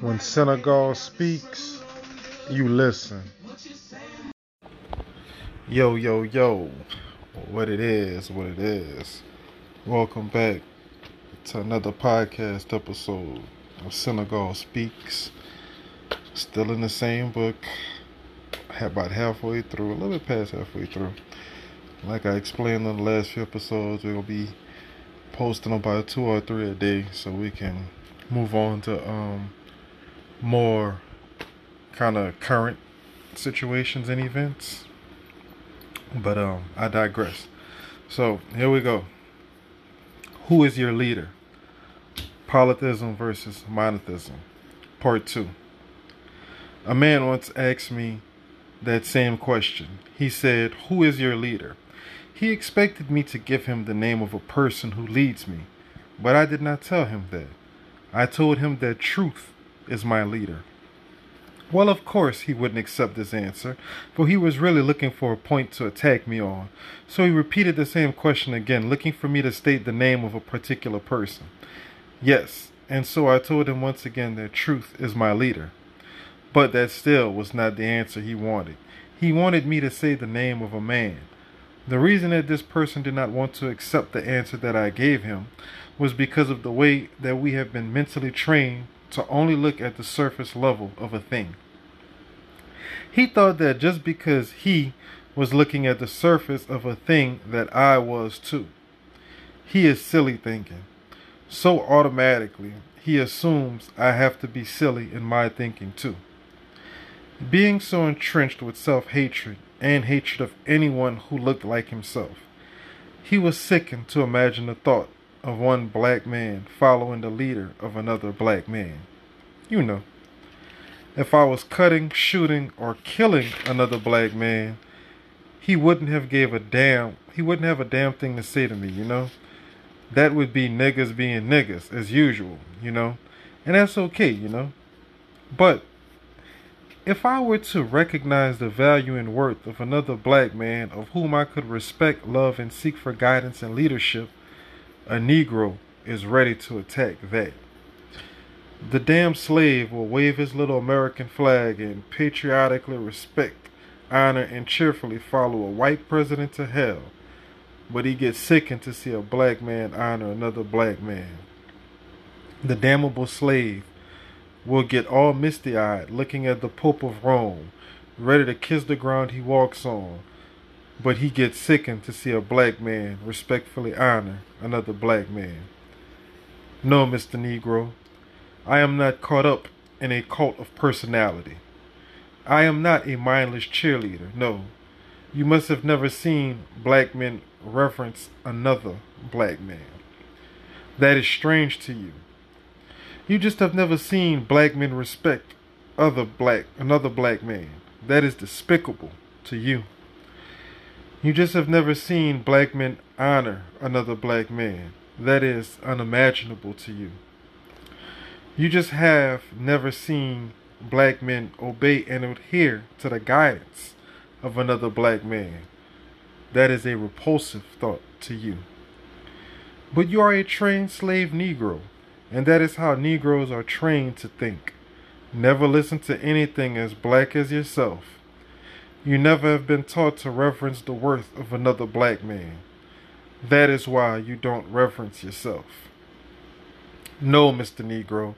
When Senegal speaks, you listen. Yo, yo, yo. What it is, what it is. Welcome back to another podcast episode of Senegal Speaks. Still in the same book. About halfway through, a little bit past halfway through. Like I explained in the last few episodes, we'll be posting about two or three a day so we can move on to um more kind of current situations and events. But um I digress. So here we go. Who is your leader? Polytheism versus monotheism. Part two. A man once asked me that same question. He said, Who is your leader? He expected me to give him the name of a person who leads me, but I did not tell him that. I told him that truth is my leader. Well, of course, he wouldn't accept this answer, for he was really looking for a point to attack me on. So he repeated the same question again, looking for me to state the name of a particular person. Yes, and so I told him once again that truth is my leader. But that still was not the answer he wanted. He wanted me to say the name of a man. The reason that this person did not want to accept the answer that I gave him was because of the way that we have been mentally trained to only look at the surface level of a thing. He thought that just because he was looking at the surface of a thing that I was too. He is silly thinking. So automatically, he assumes I have to be silly in my thinking too. Being so entrenched with self hatred and hatred of anyone who looked like himself. He was sickened to imagine the thought of one black man following the leader of another black man. You know, if I was cutting, shooting, or killing another black man, he wouldn't have gave a damn. He wouldn't have a damn thing to say to me, you know. That would be niggas being niggas as usual, you know, and that's okay, you know. But if I were to recognize the value and worth of another black man of whom I could respect, love, and seek for guidance and leadership, a Negro is ready to attack that. The damn slave will wave his little American flag and patriotically respect, honor, and cheerfully follow a white president to hell, but he gets sickened to see a black man honor another black man. The damnable slave will get all misty eyed looking at the Pope of Rome, ready to kiss the ground he walks on. But he gets sickened to see a black man respectfully honor another black man. No, Mr. Negro, I am not caught up in a cult of personality. I am not a mindless cheerleader, no. You must have never seen black men reverence another black man. That is strange to you. You just have never seen black men respect other black another black man. That is despicable to you. You just have never seen black men honor another black man. That is unimaginable to you. You just have never seen black men obey and adhere to the guidance of another black man. That is a repulsive thought to you. But you are a trained slave Negro and that is how Negroes are trained to think. Never listen to anything as black as yourself. You never have been taught to reverence the worth of another black man. That is why you don't reverence yourself. No, Mr. Negro,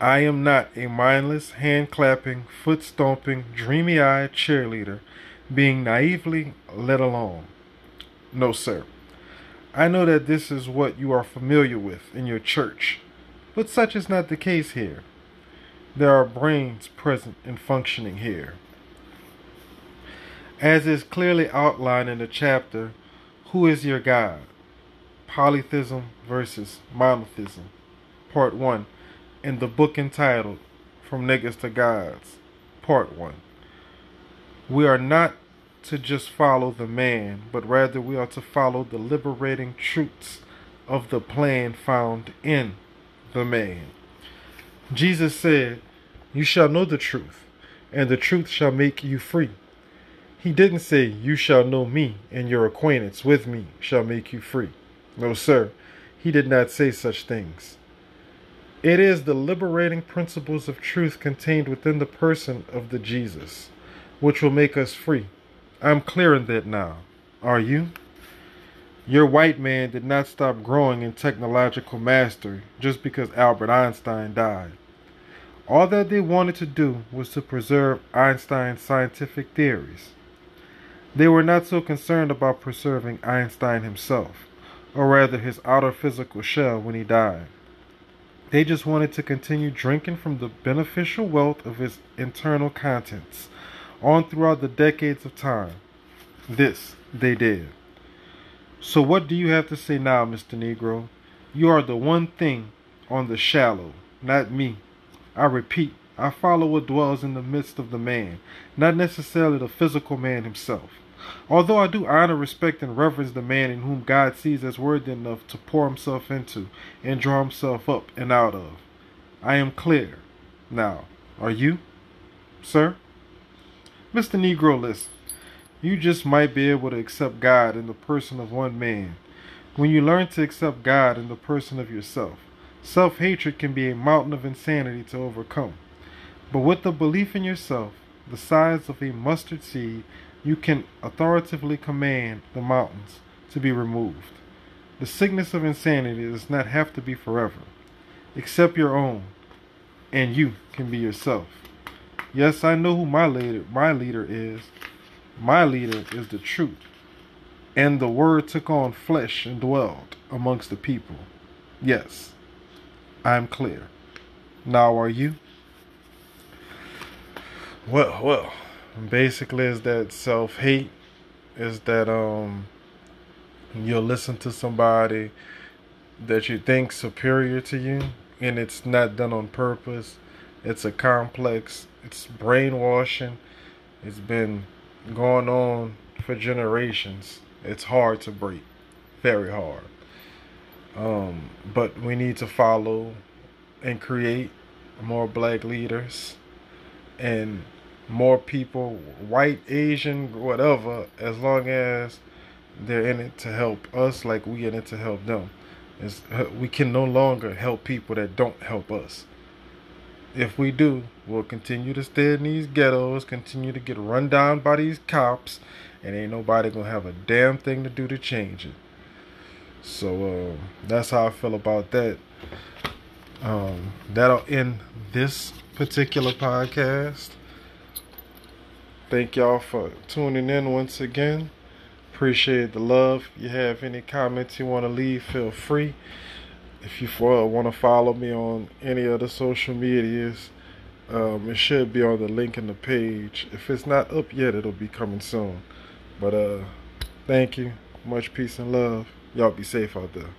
I am not a mindless, hand clapping, foot stomping, dreamy eyed cheerleader being naively let alone. No, sir. I know that this is what you are familiar with in your church but such is not the case here. There are brains present and functioning here. As is clearly outlined in the chapter, Who is Your God? Polytheism versus Monotheism, Part 1, in the book entitled From Niggas to Gods, Part 1. We are not to just follow the man, but rather we are to follow the liberating truths of the plan found in the man. Jesus said, You shall know the truth, and the truth shall make you free. He didn't say, You shall know me, and your acquaintance with me shall make you free. No, sir, he did not say such things. It is the liberating principles of truth contained within the person of the Jesus, which will make us free. I'm clear in that now. Are you? Your white man did not stop growing in technological mastery just because Albert Einstein died. All that they wanted to do was to preserve Einstein's scientific theories. They were not so concerned about preserving Einstein himself, or rather his outer physical shell when he died. They just wanted to continue drinking from the beneficial wealth of his internal contents on throughout the decades of time. This they did. So, what do you have to say now, Mr. Negro? You are the one thing on the shallow, not me. I repeat, I follow what dwells in the midst of the man, not necessarily the physical man himself. Although I do honor, respect, and reverence the man in whom God sees as worthy enough to pour himself into and draw himself up and out of. I am clear. Now, are you, sir? Mr. Negro, listen. You just might be able to accept God in the person of one man. When you learn to accept God in the person of yourself, Self hatred can be a mountain of insanity to overcome. But with the belief in yourself, the size of a mustard seed, you can authoritatively command the mountains to be removed. The sickness of insanity does not have to be forever. Accept your own, and you can be yourself. Yes, I know who my leader, my leader is. My leader is the truth. And the word took on flesh and dwelled amongst the people. Yes. I'm clear. Now are you? Well, well, basically is that self-hate is that um you'll listen to somebody that you think superior to you and it's not done on purpose. It's a complex, it's brainwashing. It's been going on for generations. It's hard to break. Very hard. Um, but we need to follow and create more black leaders and more people, white, Asian, whatever, as long as they're in it to help us like we in it to help them. It's, we can no longer help people that don't help us. If we do, we'll continue to stay in these ghettos, continue to get run down by these cops, and ain't nobody gonna have a damn thing to do to change it. So uh, that's how I feel about that. Um, that'll end this particular podcast. Thank y'all for tuning in once again. Appreciate the love. If you have any comments you want to leave, feel free. If you want to follow me on any of the social medias, um, it should be on the link in the page. If it's not up yet, it'll be coming soon. But uh, thank you. Much peace and love. Y'all be safe out there.